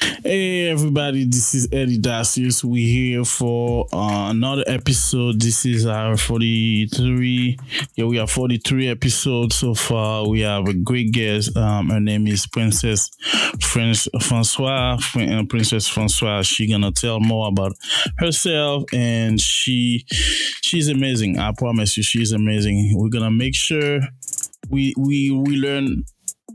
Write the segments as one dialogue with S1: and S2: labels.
S1: Hey everybody, this is Eddy Dacius. We're here for uh, another episode. This is our 43. Yeah, we have 43 episodes so far. We have a great guest. Um, her name is Princess French Francois. Uh, Princess Francois. She gonna tell more about herself, and she she's amazing. I promise you, she's amazing. We're gonna make sure we we we learn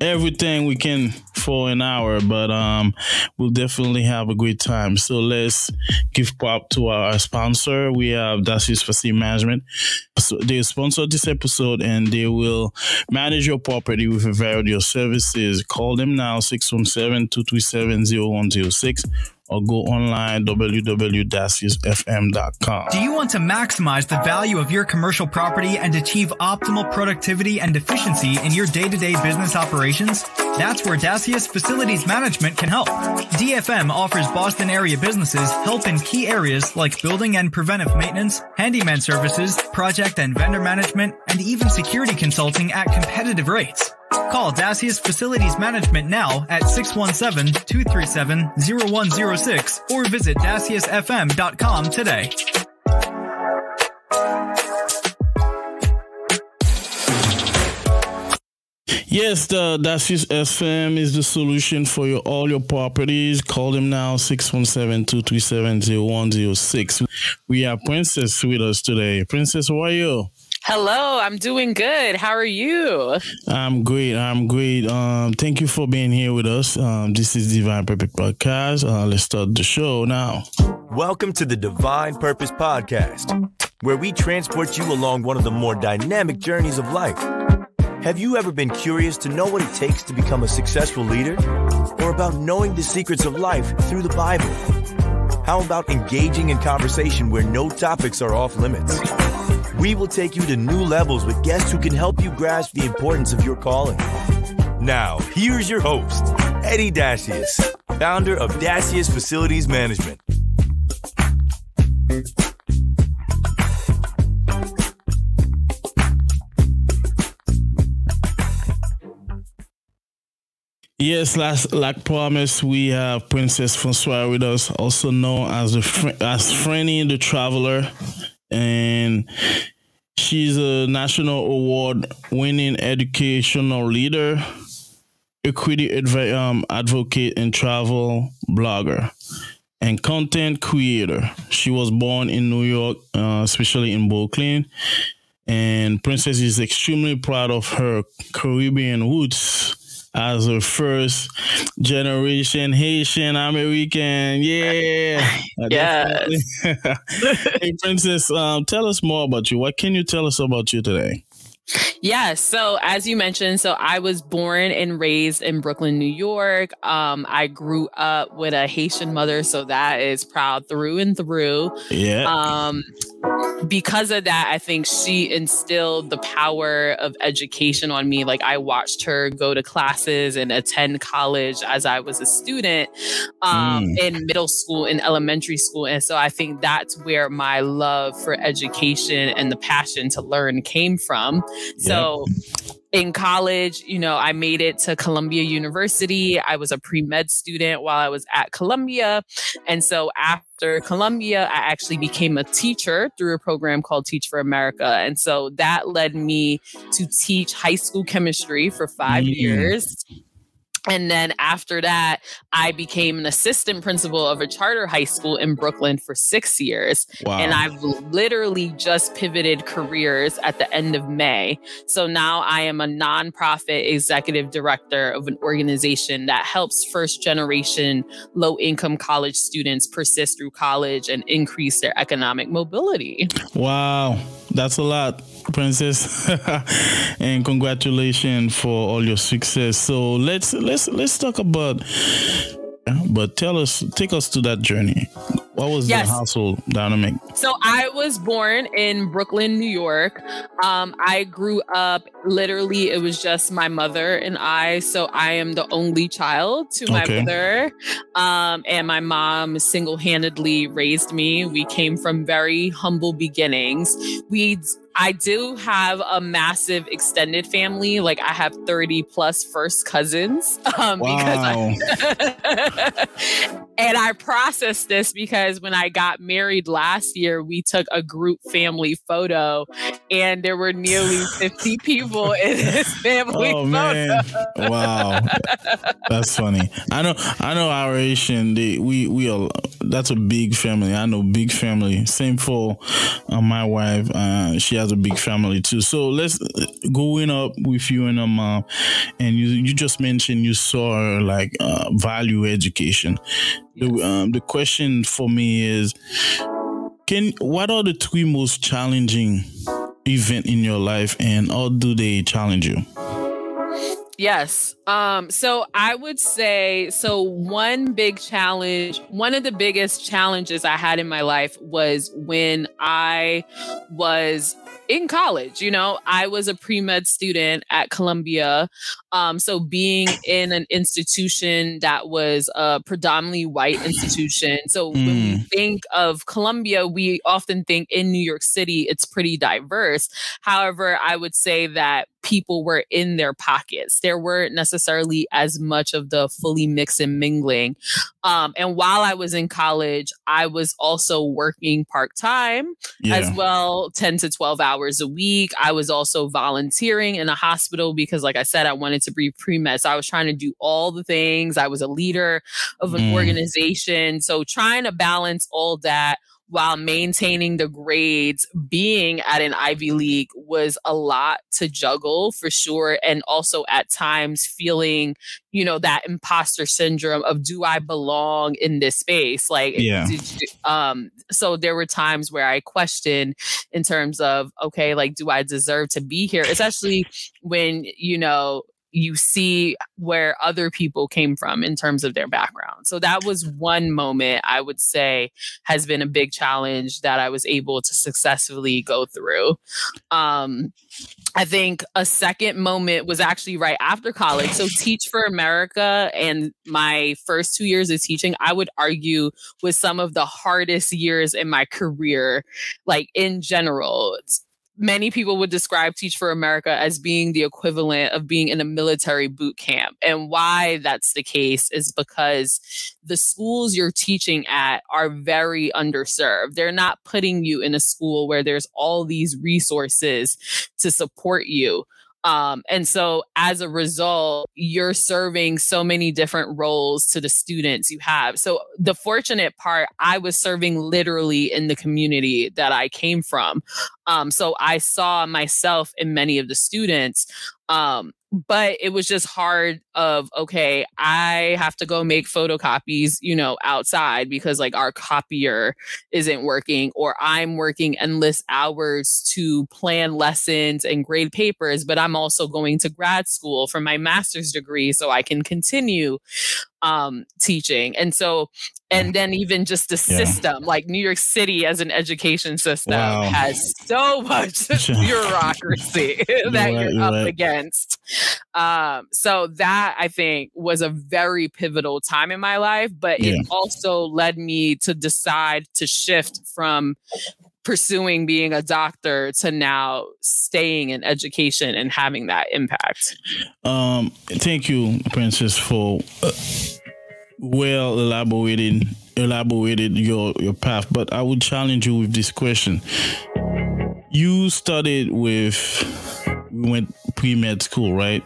S1: everything we can for an hour, but um, we'll definitely have a great time. So let's give pop to our sponsor. We have Dacius Facility Management. So they sponsor this episode and they will manage your property with a variety of services. Call them now 617 237 0106 or go online www.daciusfm.com.
S2: Do you want to maximize the value of your commercial property and achieve optimal productivity and efficiency in your day-to-day business operations? That's where Dacius Facilities Management can help. DFM offers Boston area businesses help in key areas like building and preventive maintenance, handyman services, project and vendor management, and even security consulting at competitive rates. Call Dacius Facilities Management now at 617-237-0106 or visit daciusfm.com today.
S1: Yes, the Dacius FM is the solution for your all your properties. Call them now 617-237-0106. We have Princess with us today. Princess, how are you?
S3: Hello, I'm doing good. How are you?
S1: I'm great. I'm great. Um, thank you for being here with us. Um, this is Divine Purpose Podcast. Uh, let's start the show now.
S4: Welcome to the Divine Purpose Podcast, where we transport you along one of the more dynamic journeys of life. Have you ever been curious to know what it takes to become a successful leader? Or about knowing the secrets of life through the Bible? How about engaging in conversation where no topics are off limits? We will take you to new levels with guests who can help you grasp the importance of your calling. Now, here's your host, Eddy Dacius, founder of Dacius Facilities Management.
S1: Yes, last, like promised, we have Princess Francois with us, also known as the as Franny the Traveler, and she's a national award winning educational leader, equity adv- um, advocate, and travel blogger and content creator. She was born in New York, uh, especially in Brooklyn. And Princess is extremely proud of her Caribbean roots as a first generation Haitian American. Yeah.
S3: yes.
S1: hey, Princess, um, tell us more about you. What can you tell us about you today?
S3: Yeah. So as you mentioned, so I was born and raised in Brooklyn, New York. Um, I grew up with a Haitian mother, so that is proud through and through.
S1: Yeah.
S3: Um, because of that, I think she instilled the power of education on me. Like I watched her go to classes and attend college as I was a student um, mm. in middle school and elementary school. And so I think that's where my love for education and the passion to learn came from. So in college, you know, I made it to Columbia University. I was a pre med student while I was at Columbia. And so after Columbia, I actually became a teacher through a program called Teach for America. And so that led me to teach high school chemistry for five mm. years. And then after that, I became an assistant principal of a charter high school in Brooklyn for six years. Wow. And I've literally just pivoted careers at the end of May. So now I am a nonprofit executive director of an organization that helps first generation low income college students persist through college and increase their economic mobility.
S1: Wow. That's a lot, Princess. and congratulations for all your success. So let's let's let's talk about but tell us take us to that journey what was yes. the household dynamic?
S3: So I was born in Brooklyn, New York. Um, I grew up literally, it was just my mother and I. So I am the only child to my okay. mother. Um, and my mom single handedly raised me. We came from very humble beginnings. We I do have a massive extended family. Like I have 30 plus first cousins. Um,
S1: wow.
S3: because I, and I processed this because when I got married last year, we took a group family photo and there were nearly 50 people in this family
S1: oh,
S3: photo.
S1: Man. Wow. That's funny. I know I know our Haitian they we we are that's a big family. I know big family. Same for uh, my wife. Uh, she has a big family too. So let's going up with you and her mom, and you you just mentioned you saw like uh, value education. Yes. The um, the question for me is, can what are the three most challenging event in your life, and how do they challenge you?
S3: Yes. Um, so I would say so one big challenge, one of the biggest challenges I had in my life was when I was in college. You know, I was a pre med student at Columbia. Um, so being in an institution that was a predominantly white institution. So mm. when we mm. think of Columbia, we often think in New York City, it's pretty diverse. However, I would say that people were in their pockets. There weren't necessarily as much of the fully mix and mingling. Um, and while I was in college, I was also working part time yeah. as well, 10 to 12 hours a week. I was also volunteering in a hospital because, like I said, I wanted to be pre med. So I was trying to do all the things. I was a leader of an mm. organization. So trying to balance all that while maintaining the grades, being at an Ivy League was a lot to juggle for sure. And also at times feeling, you know, that imposter syndrome of do I belong in this space? Like,
S1: yeah.
S3: You, um, so there were times where I questioned in terms of, okay, like, do I deserve to be here? Especially when, you know, you see where other people came from in terms of their background. So that was one moment I would say has been a big challenge that I was able to successfully go through. Um, I think a second moment was actually right after college. So, Teach for America and my first two years of teaching, I would argue was some of the hardest years in my career, like in general. Many people would describe Teach for America as being the equivalent of being in a military boot camp. And why that's the case is because the schools you're teaching at are very underserved. They're not putting you in a school where there's all these resources to support you. Um, and so as a result, you're serving so many different roles to the students you have. So the fortunate part, I was serving literally in the community that I came from. Um, so I saw myself in many of the students. Um, but it was just hard of okay i have to go make photocopies you know outside because like our copier isn't working or i'm working endless hours to plan lessons and grade papers but i'm also going to grad school for my master's degree so i can continue um, teaching. And so, and then even just the yeah. system, like New York City as an education system wow. has so much bureaucracy that right, you're, you're up right. against. Um, so that I think was a very pivotal time in my life, but yeah. it also led me to decide to shift from pursuing being a doctor to now staying in education and having that impact.
S1: Um, thank you, Princess, for uh, well elaborated elaborated your your path. But I would challenge you with this question. You studied with we went pre med school, right?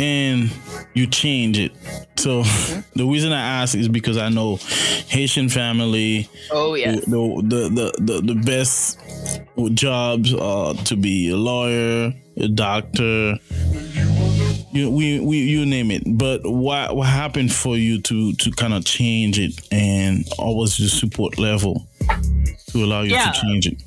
S1: And you change it. So the reason I ask is because I know Haitian family.
S3: Oh yeah.
S1: The the the the, the best jobs are to be a lawyer, a doctor. You we, we you name it. But what what happened for you to to kind of change it, and what was the support level to allow you yeah. to change it?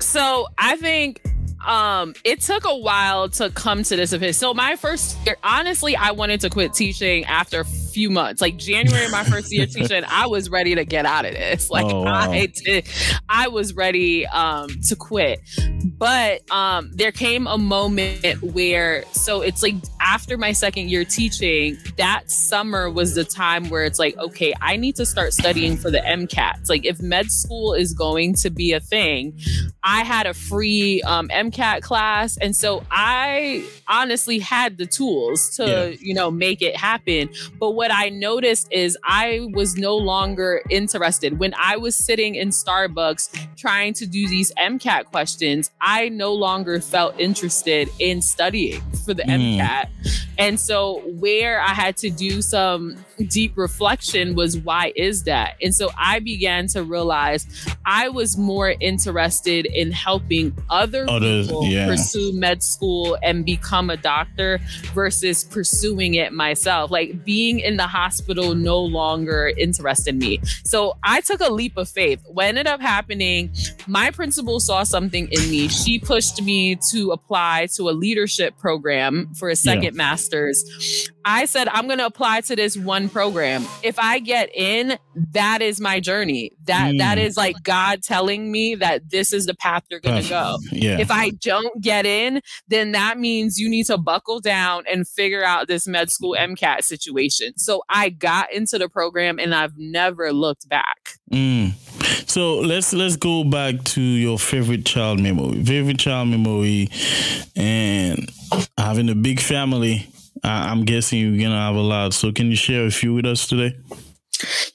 S3: So I think um, it took a while to come to this of his. So my first year, honestly, I wanted to quit teaching after few months. Like January, my first year teaching, I was ready to get out of this. Like oh, wow. I did, I was ready um, to quit. But um, there came a moment where, so it's like after my second year teaching, that summer was the time where it's like, okay, I need to start studying for the MCATs. Like if med school is going to be a thing, I had a free um, MCAT class, and so I honestly had the tools to, yeah. you know, make it happen. But what I noticed is I was no longer interested. When I was sitting in Starbucks trying to do these MCAT questions, I no longer felt interested in studying for the mm. MCAT. And so, where I had to do some deep reflection was why is that? And so, I began to realize I was more interested in helping other Others, people yeah. pursue med school and become a doctor versus pursuing it myself. Like being in the hospital no longer interested me. So I took a leap of faith. What ended up happening, my principal saw something in me. She pushed me to apply to a leadership program for a second yeah. master's. I said, I'm going to apply to this one program. If I get in, that is my journey. That mm. that is like God telling me that this is the path you're going to go. Yeah. If I don't get in, then that means you need to buckle down and figure out this med school MCAT situation. So I got into the program and I've never looked back.
S1: Mm. So let's let's go back to your favorite child memory. Favorite child memory and having a big family I'm guessing you're gonna have a lot. So can you share a few with us today?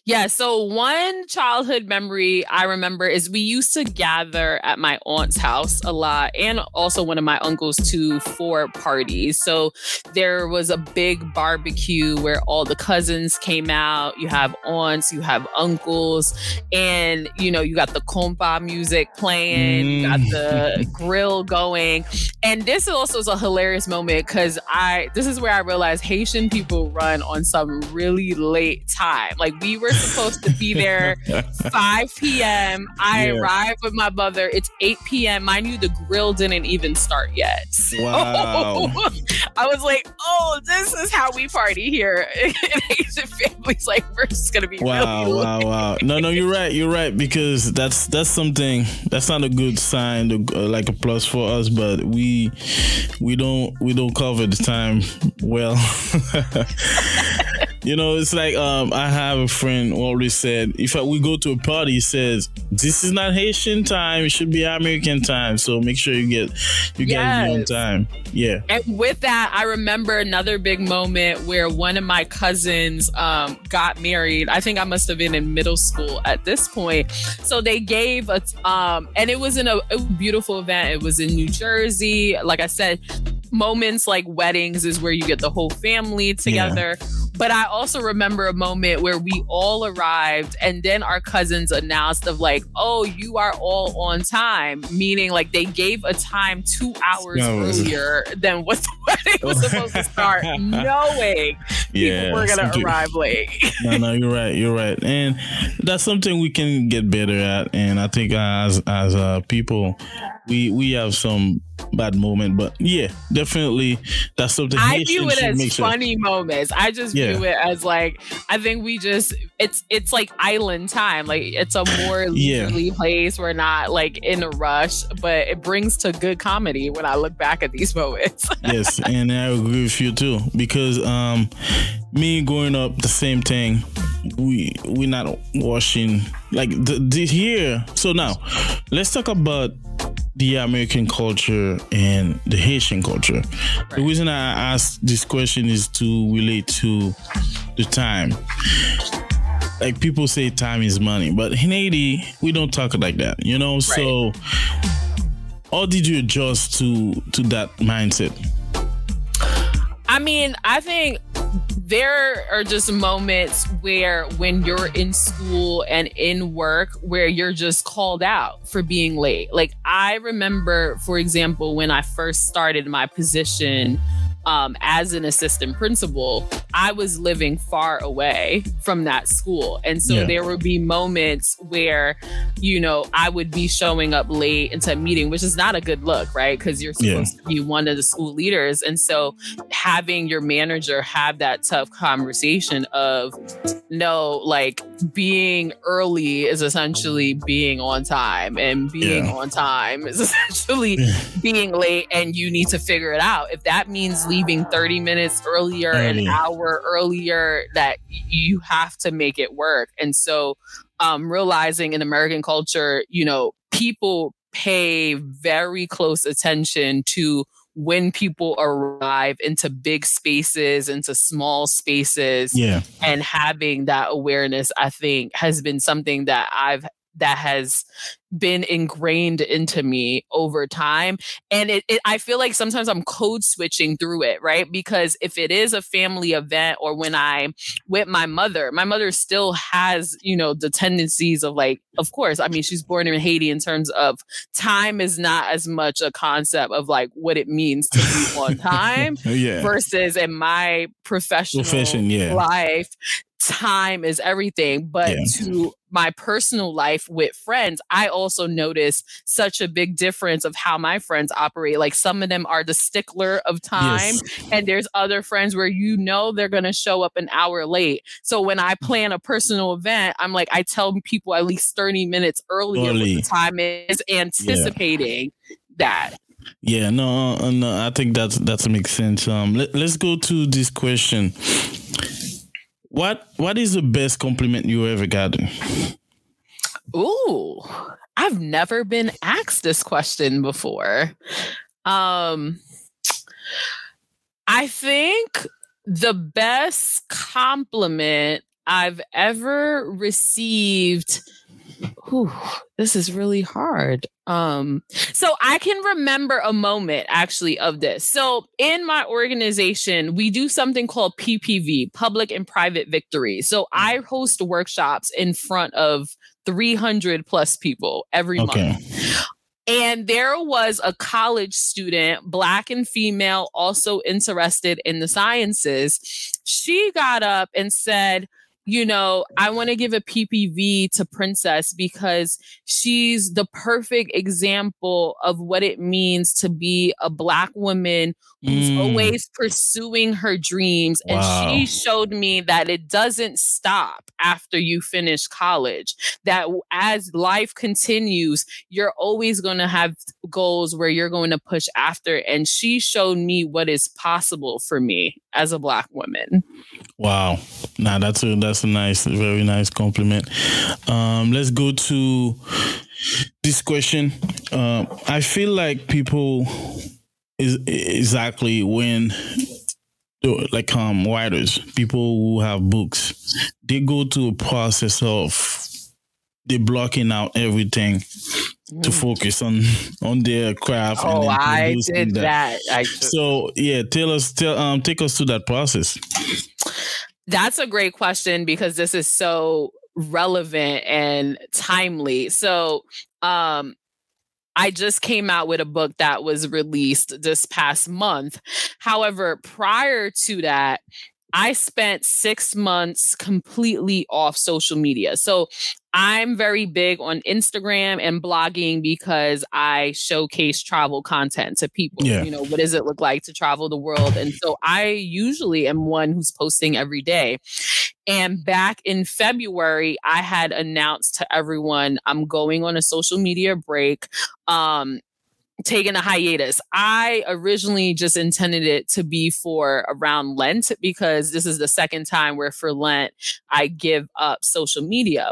S3: Yeah. So one childhood memory I remember is we used to gather at my aunt's house a lot and also one of my uncles too for parties. So there was a big barbecue where all the cousins came out. You have aunts, you have uncles, and you know, you got the kompa music playing, you got the mm. grill going. And this also is a hilarious moment because I this is where I realized Haitian people run on some really late time. Like we were supposed to be there 5 p.m. I yeah. arrived with my mother. It's 8 p.m. Mind you, the grill didn't even start yet.
S1: Wow.
S3: I was like, oh, this is how we party here in Haitian families. Like, we're just gonna be
S1: wow,
S3: really
S1: wow, wow. No, no, you're right. You're right because that's that's something that's not a good sign, to, uh, like a plus for us. But we we don't we don't cover the time well. You know, it's like um, I have a friend who always said, if we go to a party, he says, "This is not Haitian time; it should be American time." So make sure you get you yes. get your own time. Yeah.
S3: And with that, I remember another big moment where one of my cousins um, got married. I think I must have been in middle school at this point. So they gave a, um, and it was in a, a beautiful event. It was in New Jersey. Like I said, moments like weddings is where you get the whole family together. Yeah but I also remember a moment where we all arrived and then our cousins announced of like, oh, you are all on time, meaning like they gave a time two hours no. earlier than what the wedding was supposed to start, knowing yeah, people were gonna arrive late.
S1: no, no, you're right, you're right, and that's something we can get better at. And I think as as uh, people, we we have some bad moment, but yeah, definitely that's something.
S3: I view it as funny sure. moments. I just yeah. It as like I think we just it's it's like island time. Like it's a more leisurely place. We're not like in a rush, but it brings to good comedy when I look back at these moments.
S1: yes, and I agree with you too because um me growing up the same thing we we're not washing like the, the here so now let's talk about the American culture and the Haitian culture. Right. The reason I ask this question is to relate to the time. Like people say time is money, but in Haiti, we don't talk like that, you know? Right. So how did you adjust to to that mindset?
S3: I mean, I think there are just moments where when you're in school and in work where you're just called out for being late. Like I remember, for example, when I first started my position um, as an assistant principal, I was living far away from that school. And so
S1: Yeah.
S3: there would be moments where, you know, I would be showing up late into a meeting, which is not a good look, right? Because you're supposed Yeah. to be one of the school leaders. And so having your manager have that tough conversation of, no, like being early is essentially being on time, and being
S1: Yeah.
S3: on time is essentially being late, and you need to figure it out. If that means leaving 30 minutes earlier,
S1: Early.
S3: an hour earlier, that you have to make it work. And so, um, realizing in American culture, you know, people pay very close attention to when people arrive into big spaces, into small spaces,
S1: Yeah.
S3: and having that awareness i think has been something that i've that has been ingrained into me over time and it, it i feel like sometimes i'm code switching through it right because if it is a family event or when i'm with my mother my mother still has you know the tendencies of like of course i mean she's born in haiti in terms of time is not as much a concept of like what it means to be on time oh,
S1: Yeah.
S3: versus in my professional
S1: Profession, yeah.
S3: life time is everything but
S1: Yeah.
S3: to my personal life with friends i also notice such a big difference of how my friends operate like some of them are the stickler of time
S1: Yes.
S3: and there's other friends where you know they're going to show up an hour late so when i plan a personal event i'm like i tell people at least 30 minutes earlier what the time is anticipating that
S1: Yeah, no, uh, no, I think that's that makes sense. Um, let, let's go to this question. What what is the best compliment you ever gotten?
S3: Ooh, I've never been asked this question before. Um, I think the best compliment I've ever received. Whew, this is really hard. Um, so I can remember a moment actually of this. So in my organization, we do something called PPV, public and private victory. So I host workshops in front of 300 plus people every
S1: Okay.
S3: month. And there was a college student, black and female, also interested in the sciences. She got up and said, you know, I want to give a PPV to Princess because she's the perfect example of what it means to be a black woman who's
S1: Mm.
S3: always pursuing her dreams. And she showed me that it doesn't stop after you finish college, that as life continues, you're always going to have goals where you're going to push after. And she showed me what is possible for me as a black woman.
S1: Wow. Nah, that's a that's a nice, very nice compliment. Um, let's go to this question. Um, I feel like people is exactly when like um writers, people who have books, they go to a process of they blocking out everything to focus on on their craft. and
S3: Oh,
S1: then
S3: I did that. I
S1: So yeah, tell us, tell um, take us through that process.
S3: That's a great question because this is so relevant and timely. So, um, I just came out with a book that was released this past month. However, prior to that, I spent six months completely off social media. So I'm very big on Instagram and blogging because I showcase travel content to people.
S1: Yeah.
S3: You know, what does it look like to travel the world? And so I usually am one who's posting every day. And back in February, I had announced to everyone I'm going on a social media break. Um, taking a hiatus. I originally just intended it to be for around Lent because this is the second time where for Lent I give up social media.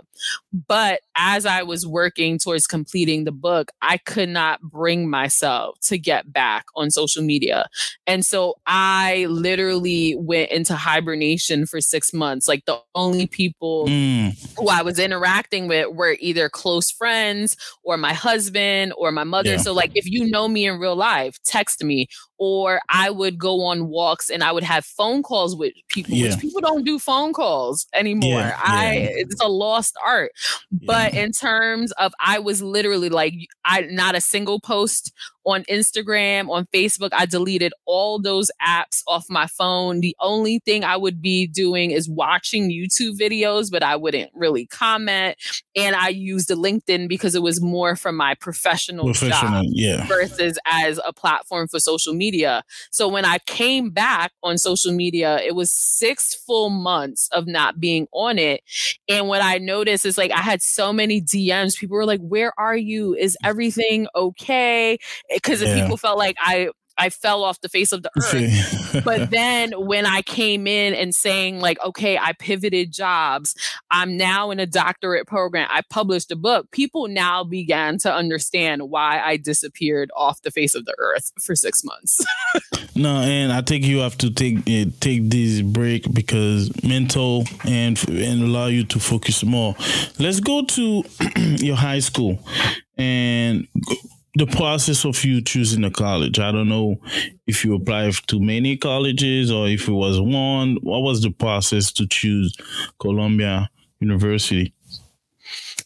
S3: But as I was working towards completing the book, I could not bring myself to get back on social media. And so I literally went into hibernation for six months. Like the only people
S1: Mm,
S3: who I was interacting with were either close friends or my husband or my mother.
S1: Yeah.
S3: So, like, if you know me in real life, text me or I would go on walks and I would have phone calls with people, yeah. which people don't do phone calls anymore. Yeah, I yeah. it's a lost art. But in terms of I was literally like I not a single post on Instagram, on Facebook. I deleted all those apps off my phone. The only thing I would be doing is watching YouTube videos, but I wouldn't really comment. And I used LinkedIn because it was more for my professional, professional job yeah. versus as a platform for social media. So when I came back on social media, it was six full months of not being on it. And what I noticed is like I had so many DMs. People were like, Where are you? Is mm. everything okay? because yeah. people felt like I I fell off the face of the earth. but then when I came in and saying like, okay, I pivoted jobs, I'm now in a doctorate program, I published a book, people now began to understand why I disappeared off the face of the earth for six months.
S1: no, and I think you have to take uh, take this break because mental and and allow you to focus more. Let's go to your high school and the process of you choosing a college. I don't know if you applied to many colleges or if it was one. What was the process to choose Columbia University?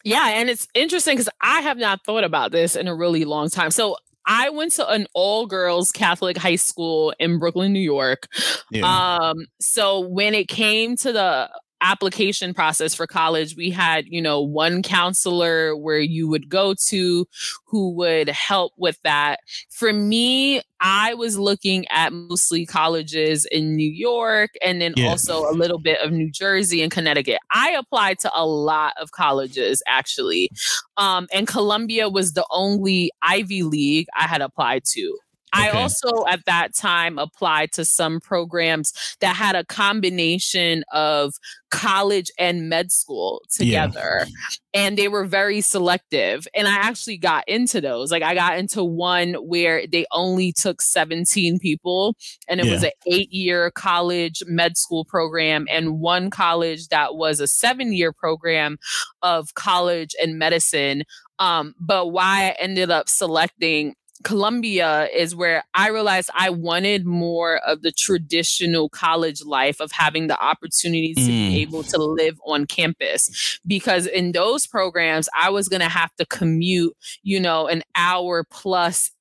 S3: Yeah, and it's interesting because I have not thought about this in a really long time. So I went to an all girls Catholic high school in Brooklyn, New York. Yeah. Um, so when it came to the application process for college, we had, you know, one counselor where you would go to who would help with that. For me, I was looking at mostly colleges in New York and then yeah. also a little bit of New Jersey and Connecticut. I applied to a lot of colleges actually. Um, and Columbia was the only Ivy League I had applied to. I also at that time applied to some programs that had a combination of college and med school together. Yeah. And they were very selective. And I actually got into those. Like I got into one where they only took 17 people and it yeah. was an eight year college med school program, and one college that was a seven year program of college and medicine. Um, but why I ended up selecting Columbia is where I realized I wanted more of the traditional college life of having the opportunities mm. to be mm. able to live on campus. Because in those programs, I was going to have to commute, you know, an hour plus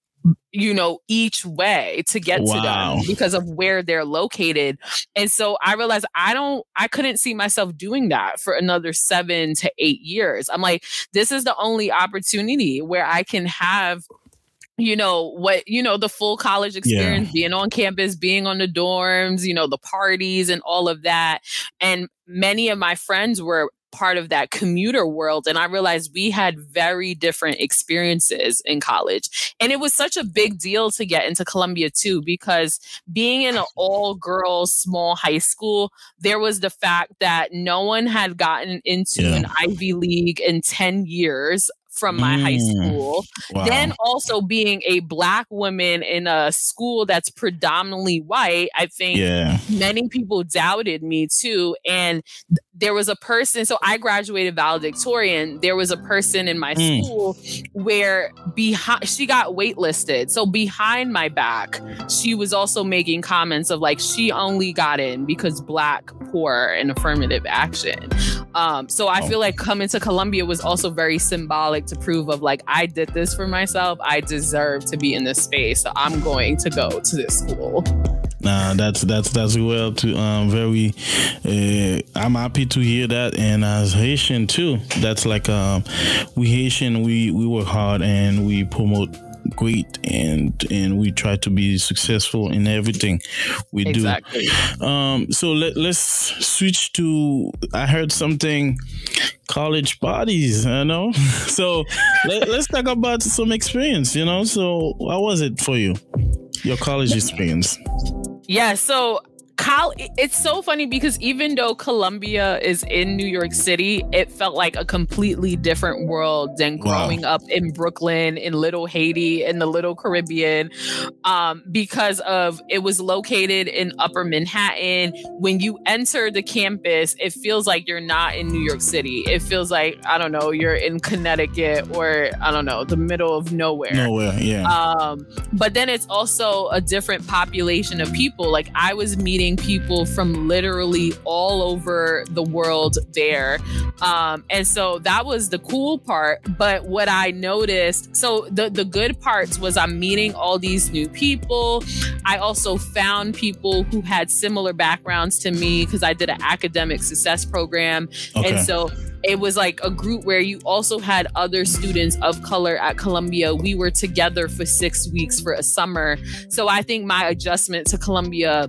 S3: you know each way to get wow. to them because of where they're located and so i realized i don't i couldn't see myself doing that for another 7 to 8 years i'm like this is the only opportunity where i can have you know what you know the full college experience yeah. being on campus being on the dorms you know the parties and all of that and many of my friends were part of that commuter world and i realized we had very different experiences in college and it was such a big deal to get into columbia too because being in an all girls small high school there was the fact that no one had gotten into yeah. an ivy league in 10 years from my mm. high school. Wow. Then also being a black woman in a school that's predominantly white, I think yeah. many people doubted me too. And there was a person, so I graduated valedictorian. There was a person in my mm. school where behind she got waitlisted. So behind my back, she was also making comments of like she only got in because black, poor, and affirmative action. Um, so I oh. feel like coming to Columbia was also very symbolic to prove of like I did this for myself. I deserve to be in this space. So I'm going to go to this school.
S1: Nah, that's that's that's well to um very uh, I'm happy to hear that and as Haitian too that's like um we Haitian we we work hard and we promote great and and we try to be successful in everything we exactly. do um so let, let's switch to i heard something college parties you know? So let, let's talk about some experience you know? So how was it for you your college experience?
S3: Yeah so Col- it's so funny because even though Columbia is in New York City, it felt like a completely different world than growing wow. up in Brooklyn, in Little Haiti, in the Little Caribbean, um, because of it was located in Upper Manhattan. When you enter the campus, it feels like you're not in New York City. It feels like I don't know, you're in Connecticut or I don't know, the middle of nowhere.
S1: Nowhere, yeah.
S3: Um, but then it's also a different population of people. Like I was meeting people from literally all over the world there. Um, and so that was the cool part. But what I noticed, so the, the good parts was I'm meeting all these new people. I also found people who had similar backgrounds to me because I did an academic success program. Okay. And so it was like a group where you also had other students of color at Columbia. We were together for six weeks for a summer. So I think my adjustment to Columbia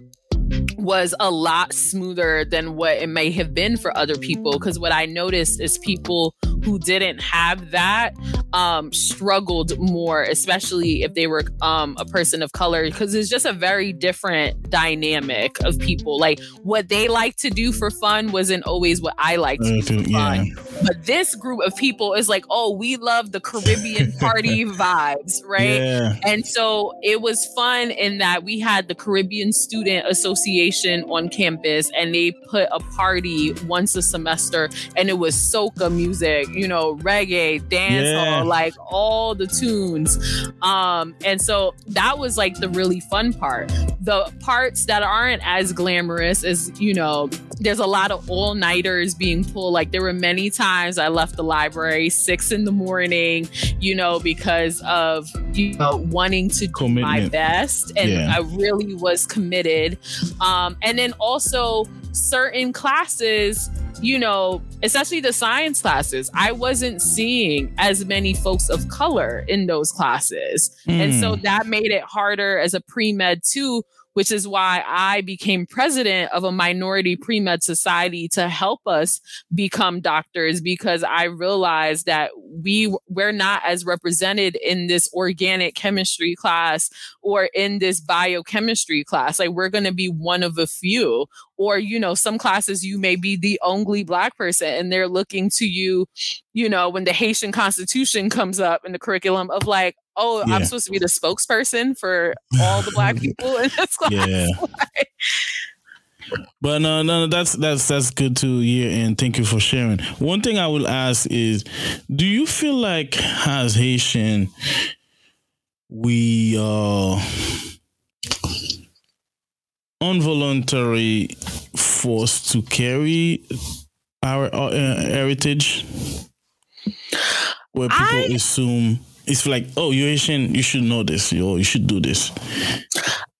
S3: was a lot smoother than what it may have been for other people. Because what I noticed is people who didn't have that um, struggled more, especially if they were um, a person of color, because it's just a very different dynamic of people. Like what they like to do for fun wasn't always what I like to do for fun. Yeah. But this group of people is like, oh, we love the Caribbean party vibes, right? Yeah. And so it was fun in that we had the Caribbean Student Association on campus and they put a party once a semester and it was soca music, you know, reggae, dance yeah. like all the tunes. Um, and so that was like the really fun part. The parts that aren't as glamorous as, you know, there's a lot of all nighters being pulled. Like there were many times I left the library six in the morning, you know, because of you know wanting to do my best, and yeah. I really was committed. Um, and then also certain classes you know, especially the science classes, I wasn't seeing as many folks of color in those classes. Mm. And so hmm. that made it harder as a pre med too which is why I became president of a minority pre med society to help us become doctors because I realized that we we're not as represented in this organic chemistry class or in this biochemistry class. Like we're going to be one of a few or you know some classes you may be the only black person and they're looking to you you know when the haitian constitution comes up in the curriculum of like oh yeah. i'm supposed to be the spokesperson for all the black people in this class yeah.
S1: But no, no, that's that's that's good to hear, and thank you for sharing. One thing I will ask is, do you feel like as Haitian, we uh involuntary forced to carry our uh, heritage where people I, assume it's like oh you're haitian you should know this or you should do this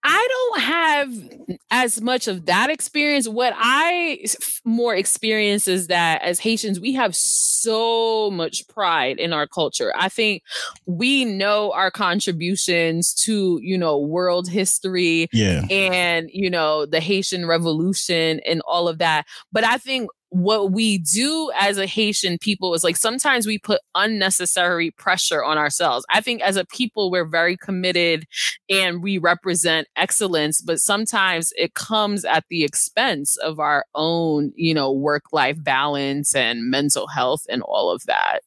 S3: i don't have as much of that experience. What I more experience is that as Haitians, we have so much pride in our culture. I think we know our contributions to, you know, world history
S1: yeah.
S3: and, you know, the Haitian Revolution and all of that. But I think what we do as a Haitian people is like sometimes we put unnecessary pressure on ourselves. I think as a people, we're very committed and we represent excellence, but sometimes it comes at the expense of our own, you know, work life balance and mental health and all of that.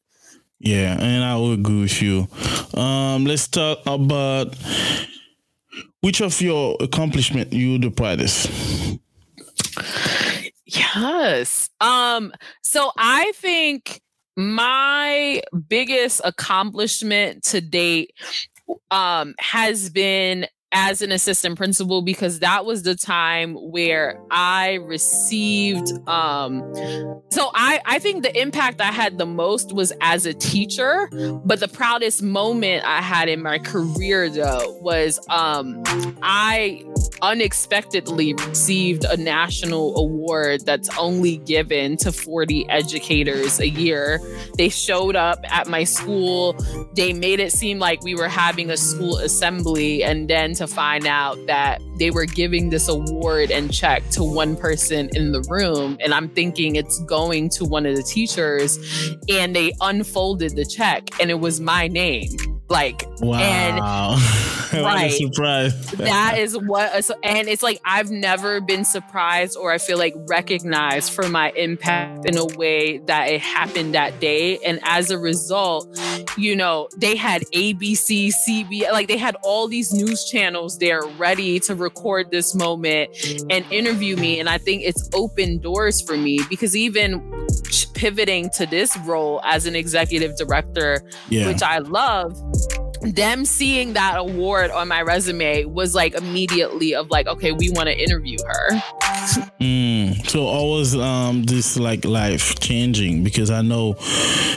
S1: Yeah, and I will agree with you. Um, let's talk about which of your accomplishment you the proudest.
S3: Yes. Um, so I think my biggest accomplishment to date um has been as an assistant principal because that was the time where I received um so I I think the impact I had the most was as a teacher but the proudest moment I had in my career though was um I unexpectedly received a national award that's only given to 40 educators a year. They showed up at my school. They made it seem like we were having a school assembly and then to find out that they were giving this award and check to one person in the room. And I'm thinking it's going to one of the teachers. And they unfolded the check and it was my name Like,
S1: wow.
S3: and
S1: right. surprise.
S3: that is what, and it's like I've never been surprised or I feel like recognized for my impact in a way that it happened that day. And as a result, you know, they had ABC, CB, like they had all these news channels there ready to record this moment and interview me. And I think it's opened doors for me because even pivoting to this role as an executive director, yeah. which I love, them seeing that award on my resume was like immediately of like okay we want to interview her.
S1: Mm, so always um this like life changing because i know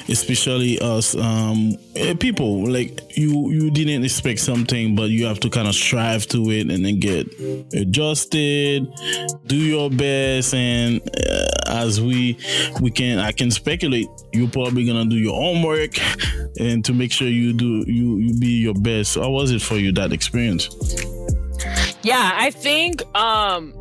S1: especially us um eh, people like you you didn't expect something but you have to kind of strive to it and then get adjusted do your best and uh, as we we can i can speculate you're probably gonna do your homework and to make sure you do you you be your best how was it for you that experience
S3: yeah i think um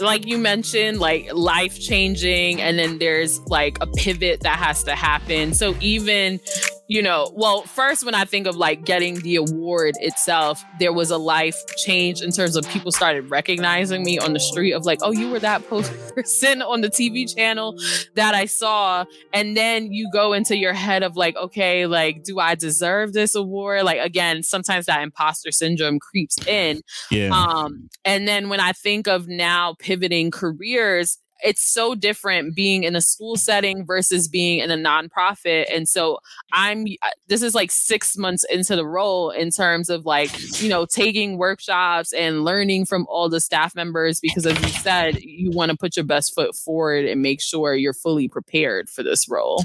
S3: like you mentioned, like life changing, and then there's like a pivot that has to happen. So even you know, well, first, when I think of like getting the award itself, there was a life change in terms of people started recognizing me on the street of like, oh, you were that person on the TV channel that I saw. And then you go into your head of like, okay, like, do I deserve this award? Like, again, sometimes that imposter syndrome creeps in. Yeah. Um, and then when I think of now pivoting careers, it's so different being in a school setting versus being in a nonprofit. And so I'm, uh, this is like six months into the role in terms of like, you know, taking workshops and learning from all the staff members because as you said, you want to put your best foot forward and make sure you're fully prepared for this role.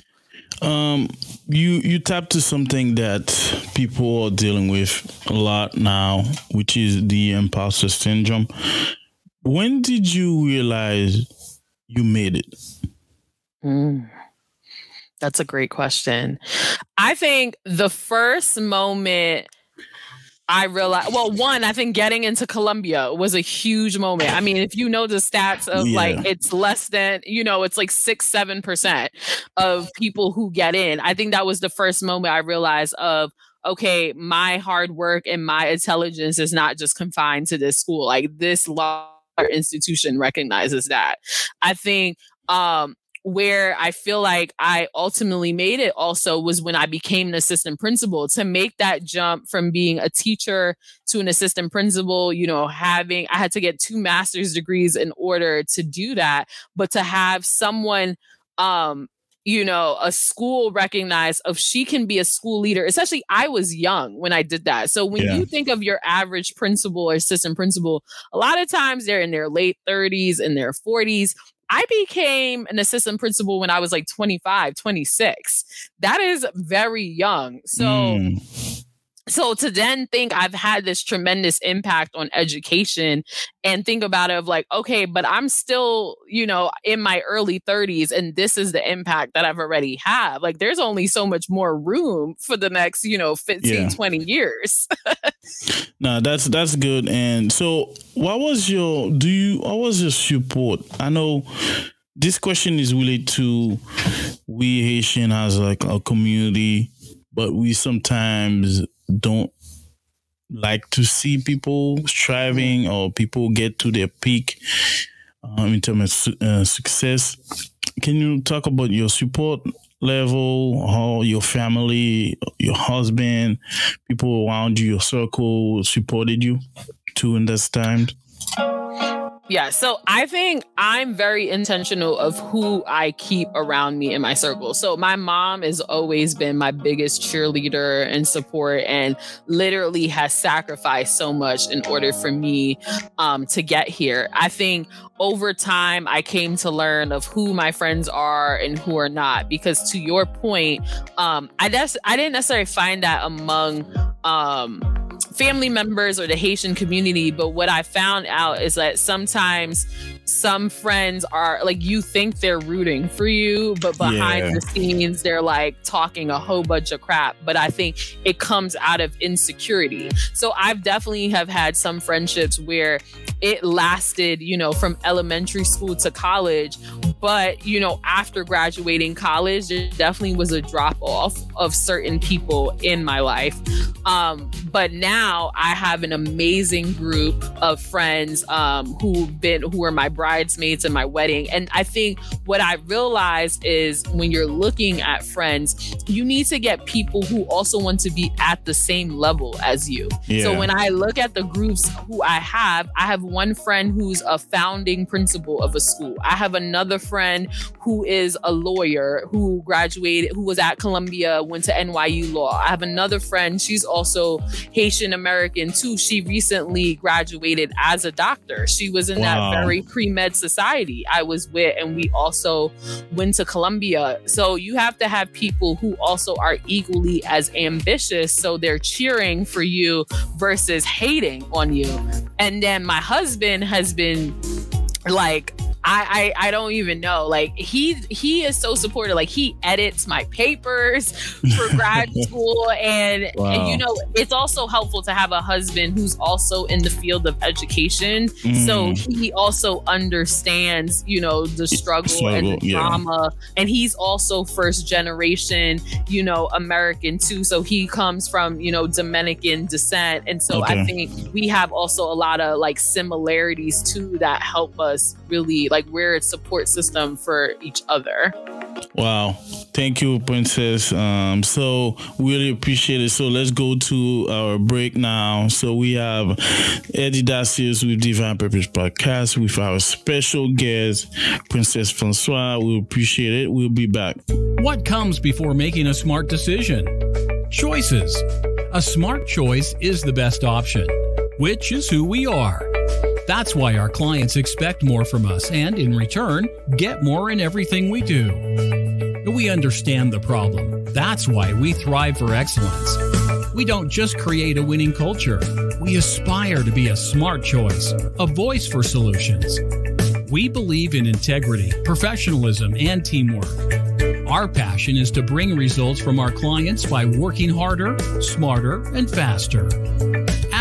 S1: Um, you you tap to something that people are dealing with a lot now, which is the imposter syndrome. When did you realize you made it?
S3: Mm, that's a great question. I think the first moment I realized, well, one, I think getting into Columbia was a huge moment. I mean, if you know the stats of yeah. like, it's less than, you know, it's like six, 7% of people who get in. I think that was the first moment I realized of, okay, my hard work and my intelligence is not just confined to this school. Like, this law institution recognizes that. I think um, where I feel like I ultimately made it also was when I became an assistant principal to make that jump from being a teacher to an assistant principal, you know, having I had to get two master's degrees in order to do that, but to have someone um you know, a school recognized of she can be a school leader. Especially I was young when I did that. So when yeah. you think of your average principal or assistant principal, a lot of times they're in their late 30s and their 40s. I became an assistant principal when I was like 25, 26. That is very young. So mm so to then think I've had this tremendous impact on education and think about it of like, okay, but I'm still, you know, in my early 30s and this is the impact that I've already had. Like there's only so much more room for the next, you know, 15, yeah. 20 years.
S1: no, that's that's good. And so what was your do you what was your support? I know this question is related to we Haitian as like a community, but we sometimes don't like to see people striving or people get to their peak um, in terms of uh, success. Can you talk about your support level, how your family, your husband, people around you, your circle supported you in this time?
S3: Yeah, so I think I'm very intentional of who I keep around me in my circle. So my mom has always been my biggest cheerleader and support and literally has sacrificed so much in order for me um, to get here. I think over time I came to learn of who my friends are and who are not because to your point, um, I guess I didn't necessarily find that among um family members or the Haitian community. But what I found out is that sometimes some friends are like, you think they're rooting for you, but behind yeah. the scenes, they're like talking a whole bunch of crap. But I think it comes out of insecurity. So I've definitely have had some friendships where it lasted, you know, from elementary school to college. But, you know, after graduating college, there definitely was a drop off of certain people in my life. Um, but now I have an amazing group of friends um, who've been, who are my bridesmaids in my wedding. And I think what I realized is when you're looking at friends, you need to get people who also want to be at the same level as you. Yeah. So when I look at the groups who I have, I have one friend who's a founding principal of a school. I have another friend who is a lawyer who graduated, who was at Columbia, went to NYU Law. I have another friend, she's also Haitian American too. She recently graduated as a doctor. She was in wow. that very pre med society I was with, and we also went to Columbia. So you have to have people who also are equally as ambitious. So they're cheering for you versus hating on you. And then my husband has been like I, I I don't even know. Like he he is so supportive. Like he edits my papers for grad school, and wow. and you know it's also helpful to have a husband who's also in the field of education. Mm. So he also understands you know the struggle, struggle and the yeah. drama, and he's also first generation you know American too. So he comes from you know Dominican descent, and so okay. I think we have also a lot of like similarities too that help us really like we're a support system for each other.
S1: Wow. Thank you, Princess. Um, so really appreciate it. So let's go to our break now. So we have Eddy Dacius with Divine Purpose Podcast with our special guest, Princess Francois. We appreciate it. We'll be back.
S5: What comes before making a smart decision? Choices. A smart choice is the best option, which is who we are. That's why our clients expect more from us and, in return, get more in everything we do. We understand the problem. That's why we thrive for excellence. We don't just create a winning culture, we aspire to be a smart choice, a voice for solutions. We believe in integrity, professionalism, and teamwork. Our passion is to bring results from our clients by working harder, smarter, and faster.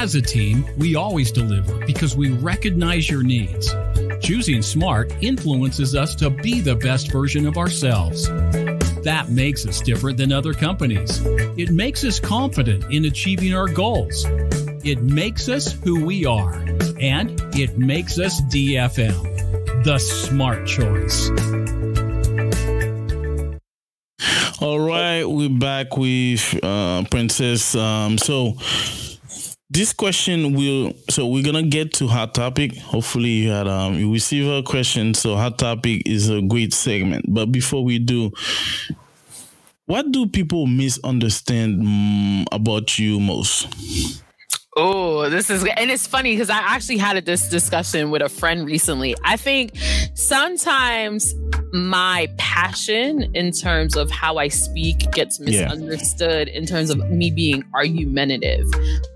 S5: As a team, we always deliver because we recognize your needs. Choosing smart influences us to be the best version of ourselves. That makes us different than other companies. It makes us confident in achieving our goals. It makes us who we are. And it makes us DFM, the smart choice.
S1: All right, we're back with uh, Princess. Um, so, this question will so we're gonna get to hot topic. Hopefully you had um you receive a question. So hot topic is a great segment. But before we do what do people misunderstand mm, about you most?
S3: Oh, this is and it's funny because I actually had this discussion with a friend recently. I think sometimes my passion in terms of how I speak gets misunderstood yeah. in terms of me being argumentative.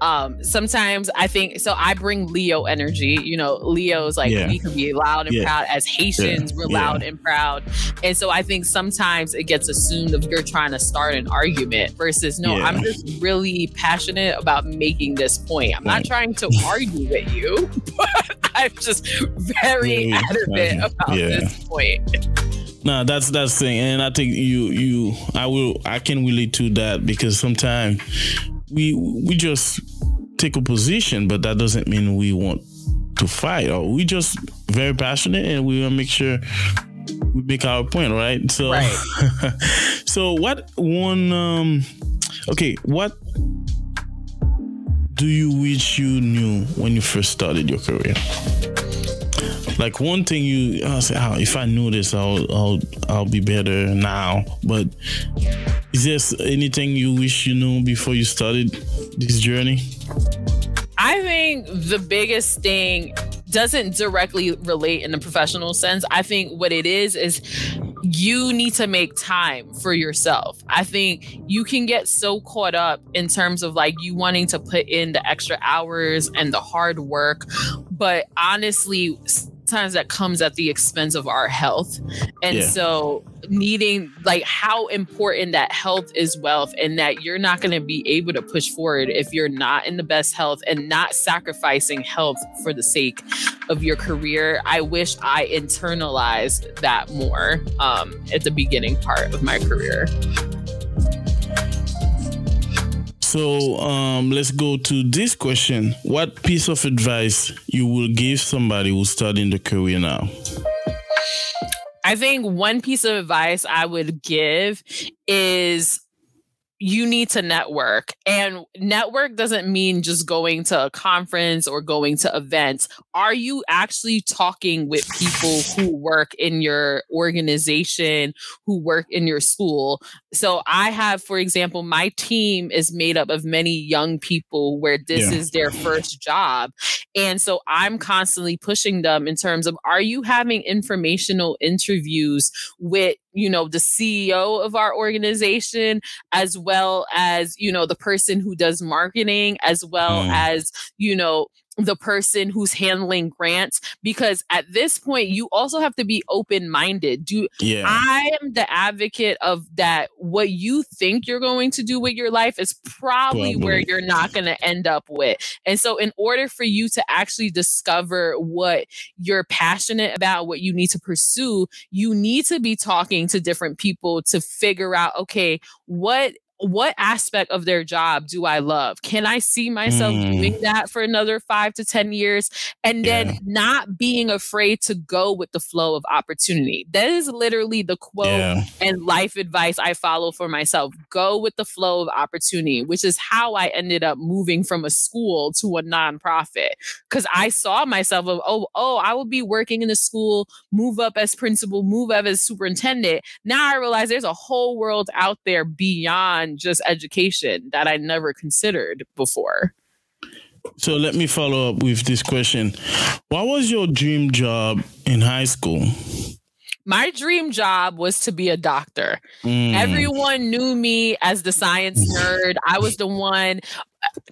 S3: Um, sometimes I think so. I bring Leo energy. You know, Leo's like yeah. we can be loud and yeah. proud. As Haitians, we're loud and proud, and so I think sometimes it gets assumed of you're trying to start an argument versus no, I'm just really passionate about making this point. I'm not trying to argue with you, but I'm just very adamant about this point.
S1: No, that's that's the thing, and I think you you I will I can relate to that because sometimes we we just take a position, but that doesn't mean we want to fight. Or we just very passionate, and we want to make sure we make our point, right? So, right. so what one? Um, okay, what do you wish you knew when you first started your career? Like one thing you I say, oh, if I knew this, I'll I'll I'll be better now. But is there anything you wish you knew before you started this journey?
S3: I think the biggest thing doesn't directly relate in the professional sense. I think what it is is you need to make time for yourself. I think you can get so caught up in terms of like you wanting to put in the extra hours and the hard work, but honestly, sometimes that comes at the expense of our health. And
S1: Yeah.
S3: so needing like how important that health is wealth and that you're not going to be able to push forward if you're not in the best health and not sacrificing health for the sake of your career. I wish I internalized that more um, at the beginning part of my career.
S1: So um, let's go to this question. What piece of advice you will give somebody who's starting the career now?
S3: I think one piece of advice I would give is you need to network. And network doesn't mean just going to a conference or going to events. Are you actually talking with people who work in your organization, who work in your school? So I have, for example, my team is made up of many young people where this
S1: Yeah.
S3: is their first job. And so I'm constantly pushing them in terms of are you having informational interviews with, you know, the CEO of our organization, as well as, you know, the person who does marketing, as well
S1: Mm.
S3: as, you know, the person who's handling grants because at this point you also have to be open minded do
S1: Yeah.
S3: I am the advocate of that. What you think you're going to do with your life is probably, where you're not going to end up with. And so, in order for you to actually discover what you're passionate about, what you need to pursue, you need to be talking to different people to figure out, okay, what what aspect of their job do I love? Can I see myself
S1: Mm.
S3: doing that for another five to 10 years? And then
S1: Yeah.
S3: not being afraid to go with the flow of opportunity. That is literally the quote
S1: yeah.
S3: and life advice I follow for myself. Go with the flow of opportunity, which is how I ended up moving from a school to a nonprofit. Because I saw myself of, oh, oh, I will be working in a school, move up as principal, move up as superintendent. Now I realize there's a whole world out there beyond just education that I never considered before.
S1: So let me follow up with this question. What was your dream job in high school?
S3: My dream job was to be a doctor.
S1: Mm.
S3: Everyone knew me as the science nerd. I was the one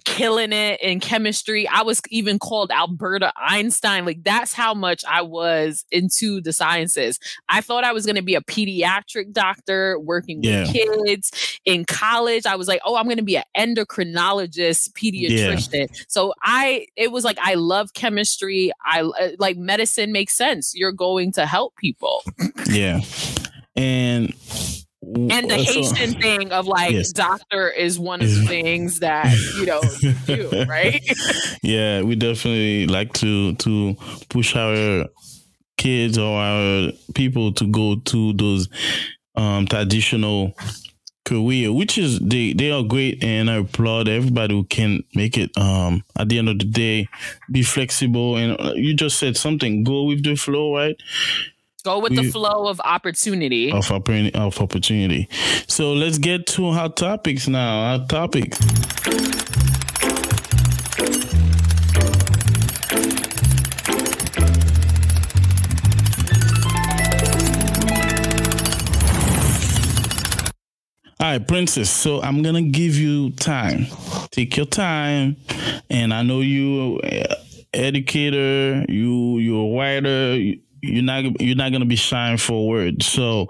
S3: killing it in chemistry. I was even called Alberta Einstein. Like that's how much I was into the sciences. I thought I was going to be a pediatric doctor working
S1: Yeah.
S3: with kids. In college, I was like, "Oh, I'm going to be an endocrinologist, pediatrician." So I it was like I love chemistry. I uh, like medicine makes sense. You're going to help people.
S1: Yeah. And
S3: and the
S1: uh, so-
S3: Haitian thing of like
S1: Yes.
S3: doctor is one of the things that you know you do, right?
S1: yeah, we definitely like to to push our kids or our people to go to those um traditional career, which is they they are great and I applaud everybody who can make it. Um, at the end of the day, be flexible and uh, you just said something. Go with the flow, right?
S3: Go with the flow of opportunity.
S1: Of opportunity, of opportunity. So let's get to our topics now. Our topics. All right, Princess. So I'm gonna give you time. Take your time, and I know you, uh, educator. You, you're a writer. You, you're not, you're not gonna be shy for words. So,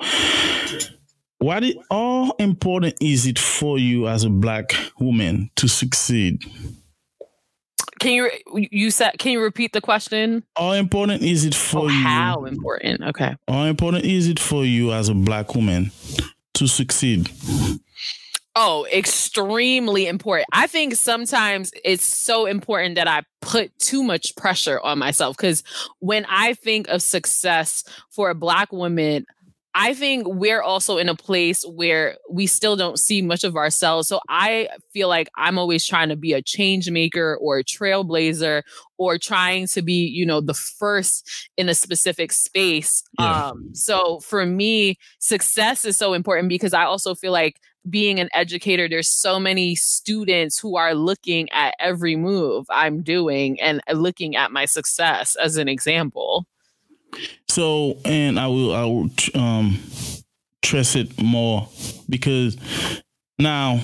S1: what is, how important is it for you as a black woman to succeed?
S3: Can you you said can you repeat the question?
S1: How important is it for
S3: Oh,
S1: you?
S3: how important? Okay.
S1: How important is it for you as a black woman to succeed?
S3: Oh, extremely important. I think sometimes it's so important that I put too much pressure on myself because when I think of success for a Black woman, I think we're also in a place where we still don't see much of ourselves. So I feel like I'm always trying to be a change maker or a trailblazer or trying to be, you know, the first in a specific space.
S1: Yeah.
S3: Um, so for me, success is so important because I also feel like being an educator, there's so many students who are looking at every move I'm doing and looking at my success as an example.
S1: So, and I will, I will um, stress it more because now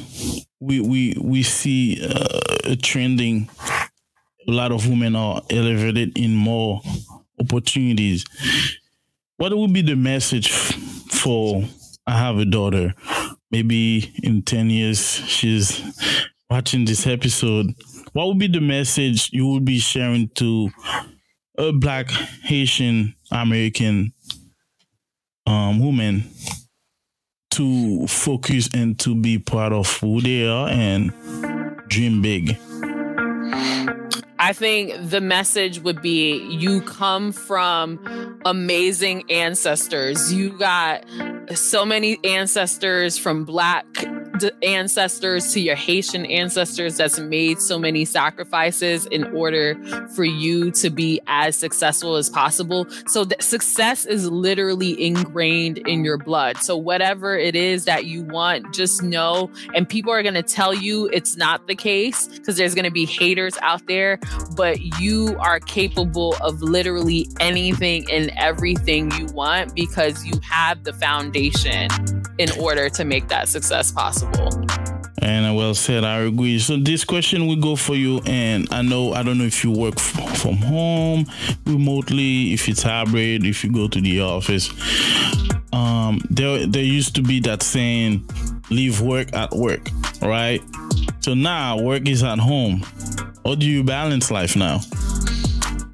S1: we we we see uh, a trending. A lot of women are elevated in more opportunities. What would be the message for I have a daughter? Maybe in 10 years, she's watching this episode. What would be the message you would be sharing to a black Haitian American um, woman to focus and to be part of who they are and dream big?
S3: I think the message would be you come from amazing ancestors. You got so many ancestors from black ancestors to your Haitian ancestors that's made so many sacrifices in order for you to be as successful as possible. So the success is literally ingrained in your blood. So whatever it is that you want, just know and people are going to tell you it's not the case because there's going to be haters out there, but you are capable of literally anything and everything you want because you have the foundation in order to make that success possible.
S1: And well said, I agree. So this question will go for you, and I know I don't know if you work f- from home, remotely, if it's hybrid, if you go to the office. Um, there there used to be that saying, "Leave work at work," right? So now work is at home. How do you balance life now?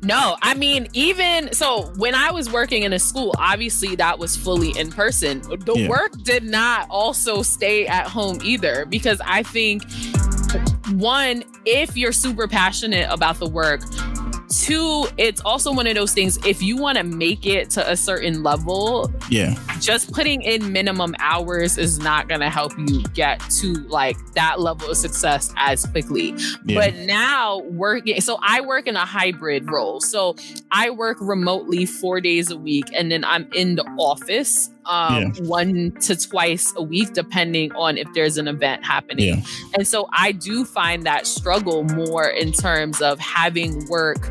S3: No, I mean, even so, when I was working in a school, obviously that was fully in person. The yeah. work did not also stay at home either, because I think, one, if you're super passionate about the work, two, it's also one of those things. If you want to make it to a certain level,
S1: yeah,
S3: just putting in minimum hours is not going to help you get to like that level of success as quickly. Yeah. But now working, so I work in a hybrid role. So I work remotely four days a week, and then I'm in the office um, yeah. one to twice a week, depending on if there's an event happening. Yeah. And so I do find that struggle more in terms of having work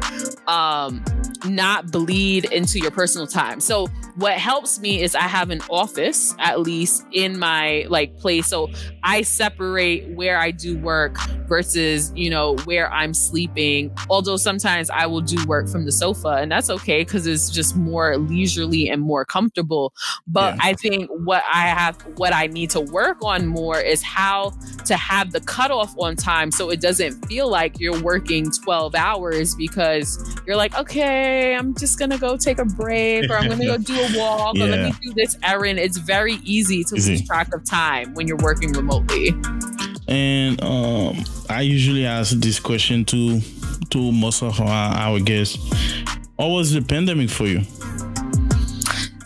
S3: um, not bleed into your personal time. So what helps me is I have an office at least in my like place. So I separate where I do work versus, you know, where I'm sleeping. Although sometimes I will do work from the sofa and that's okay because it's just more leisurely and more comfortable. But yeah. I think what I have, what I need to work on more is how to have the cutoff on time so it doesn't feel like you're working 12 hours because you're like, okay, I'm just gonna go take a break or I'm gonna go do a walk yeah. or let me do this errand. It's very easy to easy. lose track of time when you're working remotely.
S1: And um, I usually ask this question to to most of our, our guests. What was the pandemic for you?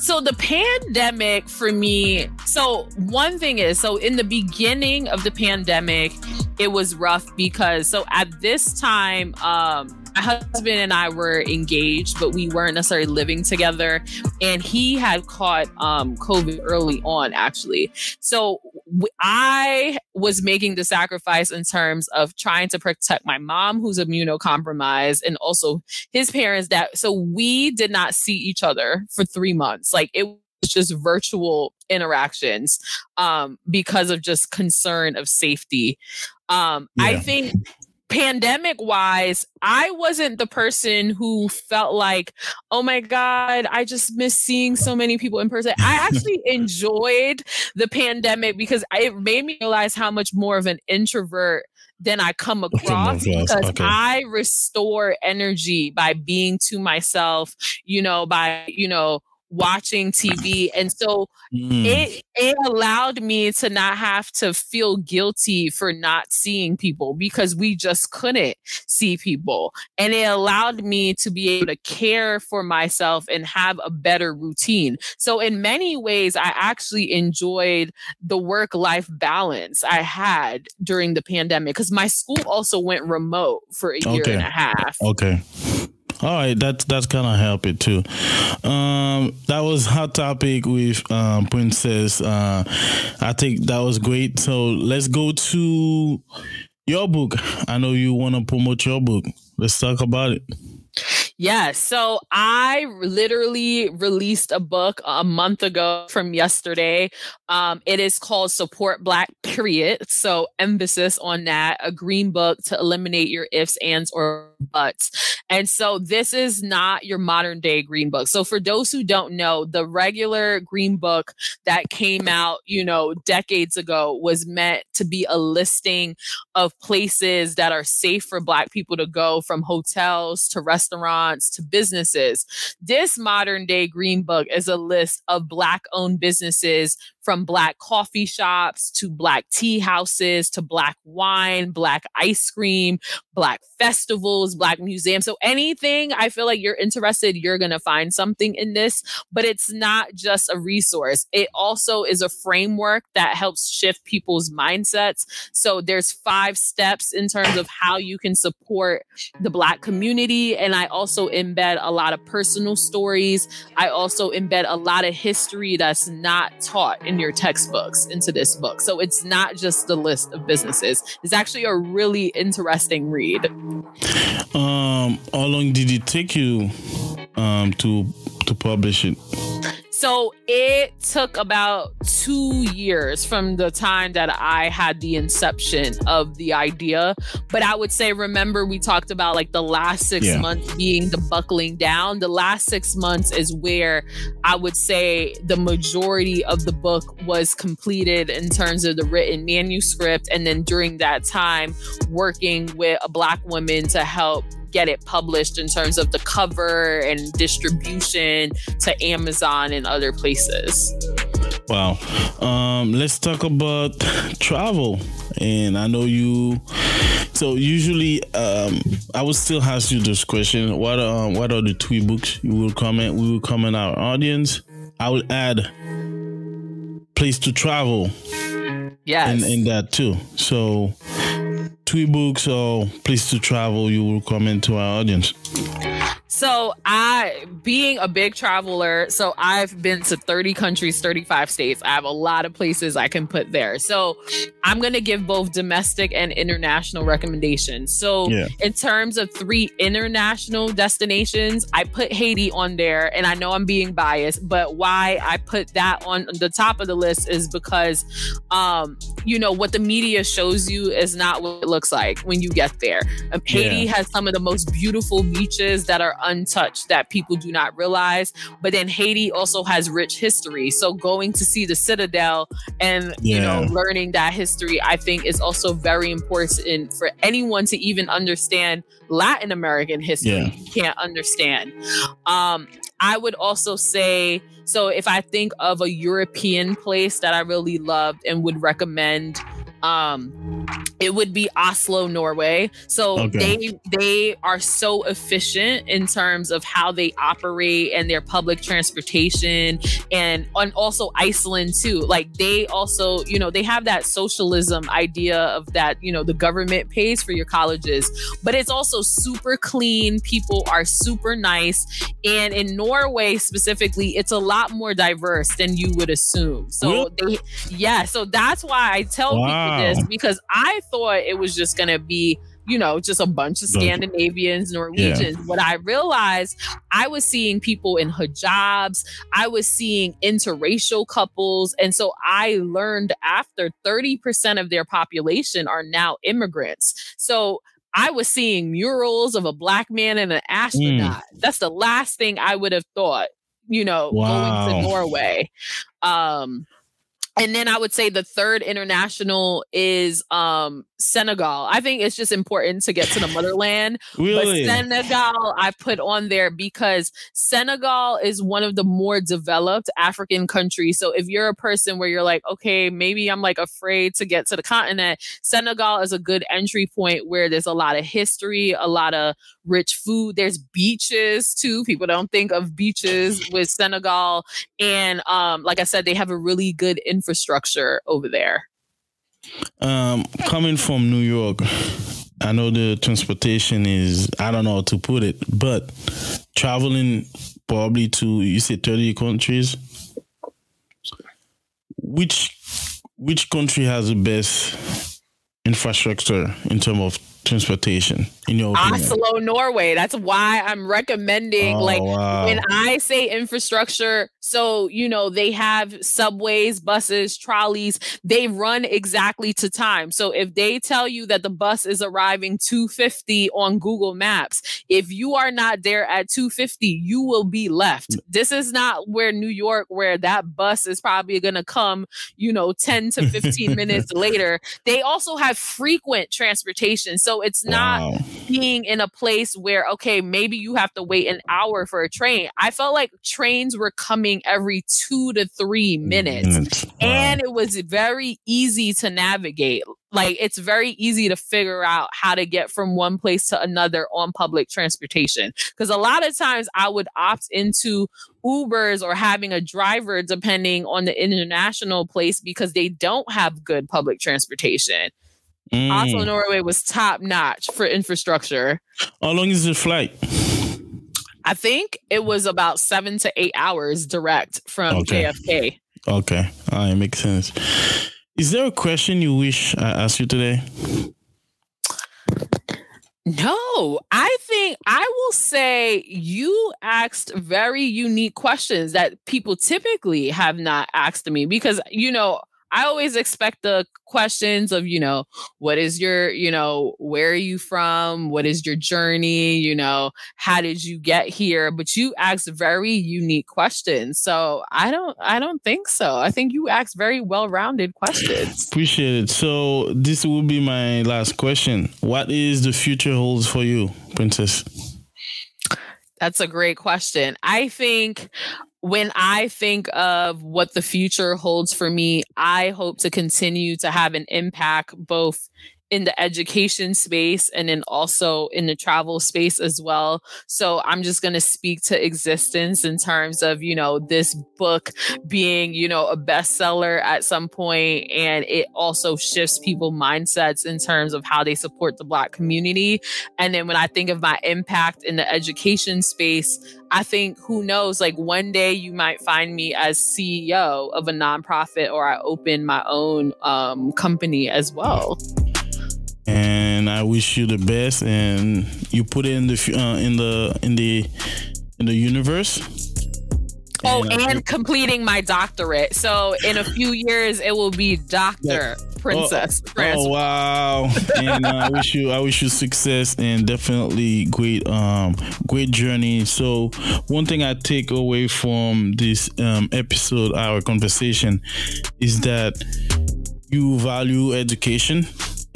S3: So the pandemic for me, so one thing is, so in the beginning of the pandemic, it was rough because so at this time, um, my husband and I were engaged, but we weren't necessarily living together. And he had caught um, COVID early on, actually. So w- I was making the sacrifice in terms of trying to protect my mom, who's immunocompromised, and also his parents. That so we did not see each other for three months. Like it was just virtual interactions um, because of just concern of safety. Um, yeah. I think pandemic wise, I wasn't the person who felt like, oh my God, I just miss seeing so many people in person. I actually enjoyed the pandemic because it made me realize how much more of an introvert than I come across because okay. I restore energy by being to myself, you know, by, you know, watching TV. And so mm. it it allowed me to not have to feel guilty for not seeing people because we just couldn't see people. And it allowed me to be able to care for myself and have a better routine. So in many ways, I actually enjoyed the work life balance I had during the pandemic because my school also went remote for a year
S1: okay.
S3: and a half.
S1: Okay. All right, that that's gonna help it too. Um, that was hot topic with um, Princess. Uh, I think that was great. So let's go to your book. I know you want to promote your book. Let's talk about it.
S3: Yeah, so I literally released a book a month ago from yesterday. Um, it is called Support Black Period. So emphasis on that, a green book to eliminate your ifs, ands, or buts. And so this is not your modern day green book. So for those who don't know, the regular green book that came out, you know, decades ago was meant to be a listing of places that are safe for black people to go from hotels to restaurants to businesses. This modern day green book is a list of Black owned businesses from black coffee shops to black tea houses to black wine, black ice cream, black festivals, black museums. So anything I feel like you're interested, you're going to find something in this, but it's not just a resource. It also is a framework that helps shift people's mindsets. So there's five steps in terms of how you can support the black community and I also embed a lot of personal stories. I also embed a lot of history that's not taught in your textbooks into this book. So it's not just the list of businesses. It's actually a really interesting read.
S1: Um, how long did it take you um, to to publish it?
S3: So it took about two years from the time that I had the inception of the idea. But I would say, remember, we talked about like the last six yeah. months being the buckling down. The last six months is where I would say the majority of the book was completed in terms of the written manuscript. And then during that time, working with a Black woman to help get it published in terms of the cover and distribution to Amazon and other places.
S1: Wow. Um, let's talk about travel. And I know you. So usually, um, I would still ask you this question: What um, what are the three books you will comment? We will comment our audience. I will add place to travel.
S3: Yes.
S1: In that too. So books or place to travel you will recommend to our audience?
S3: So I being a big traveler, so I've been to 30 countries, 35 states. I have a lot of places I can put there. So I'm going to give both domestic and international recommendations. So yeah. in terms of three international destinations, I put Haiti on there and I know I'm being biased, but why I put that on the top of the list is because um you know what the media shows you is not what it looks like when you get there. Um, Haiti yeah. has some of the most beautiful beaches that are untouched that people do not realize. But then Haiti also has rich history. So going to see the Citadel and yeah. you know learning that history, I think is also very important for anyone to even understand Latin American history. Yeah. You can't understand. Um, I would also say so if I think of a European place that I really loved and would recommend um it would be Oslo, Norway. So okay. they they are so efficient in terms of how they operate and their public transportation and and also Iceland too. Like they also, you know, they have that socialism idea of that, you know, the government pays for your colleges, but it's also super clean. People are super nice. And in Norway specifically, it's a lot more diverse than you would assume. So they yeah, so that's why I tell wow. people this because I thought it was just going to be you know, just a bunch of Scandinavians, Norwegians. Yeah. What I realized, I was seeing people in hijabs, I was seeing interracial couples. And so I learned after 30% of their population are now immigrants. So I was seeing murals of a black man and an astronaut. Mm. That's the last thing I would have thought, you know, wow. going to Norway. Um, and then I would say the third international is um, Senegal. I think it's just important to get to the motherland.
S1: really?
S3: But Senegal, I put on there because Senegal is one of the more developed African countries. So if you're a person where you're like, okay, maybe I'm like afraid to get to the continent, Senegal is a good entry point where there's a lot of history, a lot of rich food. There's beaches too. People don't think of beaches with Senegal. And um, like I said, they have a really good infrastructure over there.
S1: Um, coming from New York, I know the transportation is I don't know how to put it, but traveling probably to you said 30 countries. Which which country has the best infrastructure in terms of transportation in your opinion?
S3: Oslo, Norway. That's why I'm recommending.
S1: Oh,
S3: like
S1: wow.
S3: when I say infrastructure, so you know they have subways, buses, trolleys. They run exactly to time. So if they tell you that the bus is arriving 250 on Google Maps, if you are not there at 250, you will be left. Mm. This is not where New York, where that bus is probably going to come, you know, 10 to 15 minutes later. They also have frequent transportation. So it's not
S1: Wow.
S3: being in a place where okay maybe you have to wait an hour for a train i felt like trains were coming every two to three minutes.
S1: Wow.
S3: and it was very easy to navigate like it's very easy to figure out how to get from one place to another on public transportation because a lot of times i would opt into ubers or having a driver depending on the international place because they don't have good public transportation
S1: Mm.
S3: Oslo, Norway was top notch for infrastructure.
S1: How long is the flight?
S3: I think it was about seven to eight hours direct from
S1: Okay.
S3: JFK.
S1: Okay, all right, makes sense. Is there a question you wish I asked you today?
S3: No, I think I will say you asked very unique questions that people typically have not asked me because, you know, I always expect the questions of, you know, what is your, you know, where are you from? What is your journey? You know, how did you get here? But you asked very unique questions. So I don't, I don't think so. I think you asked very well rounded questions.
S1: Appreciate it. So this will be my last question. What is the future holds for you, Princess?
S3: That's a great question. I think when I think of what the future holds for me, I hope to continue to have an impact both in the education space and then also in the travel space as well. So I'm just going to speak to existence in terms of, you know, this book being, you know, a bestseller at some point and it also shifts people mindsets in terms of how they support the black community. And then when I think of my impact in the education space, I think who knows, like one day you might find me as CEO of a nonprofit or I open my own um, company as well.
S1: And I wish you the best. And you put it in the uh, in the in the in the universe.
S3: Oh,
S1: And,
S3: and completing my doctorate. So in a few years, it will be Doctor Princess.
S1: Oh
S3: Francis.
S1: wow! and uh, I wish you, I wish you success and definitely great, um, great journey. So one thing I take away from this um, episode, our conversation, is that you value education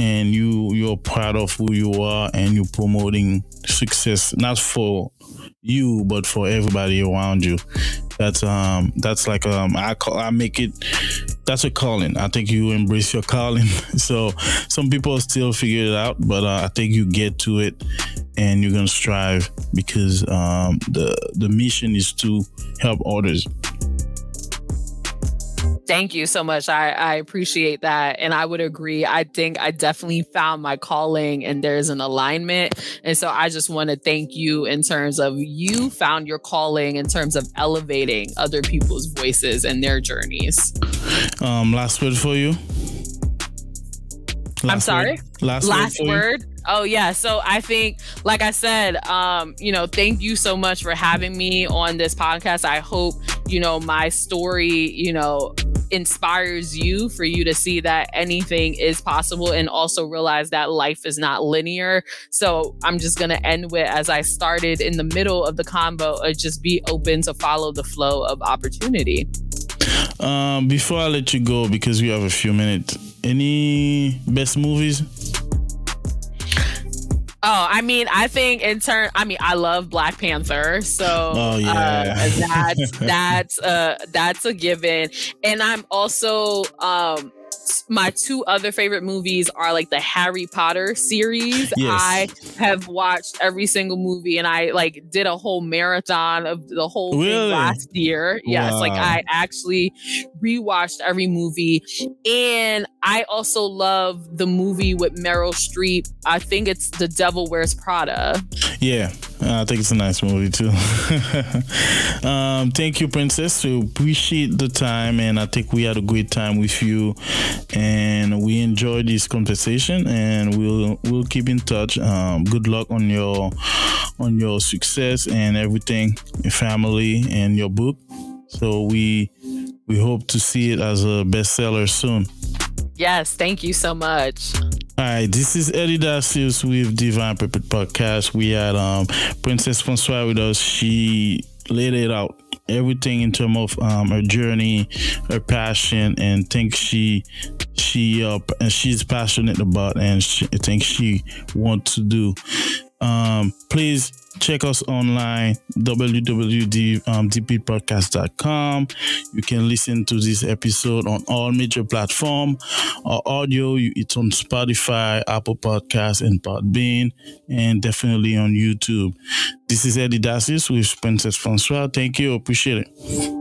S1: and you you're proud of who you are and you're promoting success not for you but for everybody around you. That's um that's like um i call i make it that's a calling. I think you embrace your calling. So some people still figure it out but uh, i think you get to it and you're gonna strive because um the the mission is to help others
S3: Thank you so much. I, I appreciate that. And I would agree. I think I definitely found my calling and there's an alignment. And so I just want to thank you in terms of you found your calling in terms of elevating other people's voices and their journeys.
S1: um last word for you
S3: I'm sorry?
S1: word? last,
S3: last
S1: word,
S3: word? Oh yeah. So i think like i said um you know thank you so much for having me on this podcast. I hope you know my story you know inspires you for you to see that anything is possible and also realize that life is not linear. So i'm just going to end with as i started in the middle of the combo uh, just be open to follow the flow of opportunity.
S1: Um, before I let you go, because we have a few minutes, any best movies?
S3: Oh, I mean, I think in turn, I mean, I love Black Panther, so
S1: Oh, yeah.
S3: uh, that's that's uh that's a given. And I'm also um my two other favorite movies are like the Harry Potter series.
S1: Yes.
S3: I have watched every single movie and I like did a whole marathon of the whole
S1: Really?
S3: thing last year. Yes, like I actually rewatched every movie. And I also love the movie with Meryl Streep. I think it's The Devil Wears Prada.
S1: Yeah, I think it's a nice movie too. um, thank you, Princess. We appreciate the time, and I think we had a great time with you, and we enjoyed this conversation, and we'll we'll keep in touch. Um, good luck on your on your success and everything, your family and your book. So we we hope to see it as a bestseller soon.
S3: Yes, thank you so much.
S1: All right, this is Eddy Dacius with Divine Purpose Podcast. We had um, Princess Francois with us. She laid it out everything in terms of um, her journey, her passion, and things she she uh, and she's passionate about, and she, think she wants to do. Um, please check us online www.dppodcast.com you can listen to this episode on all major platforms our audio it's on spotify apple Podcasts, and podbean and definitely on youtube. This is eddy dacius with princess francois. Thank you appreciate it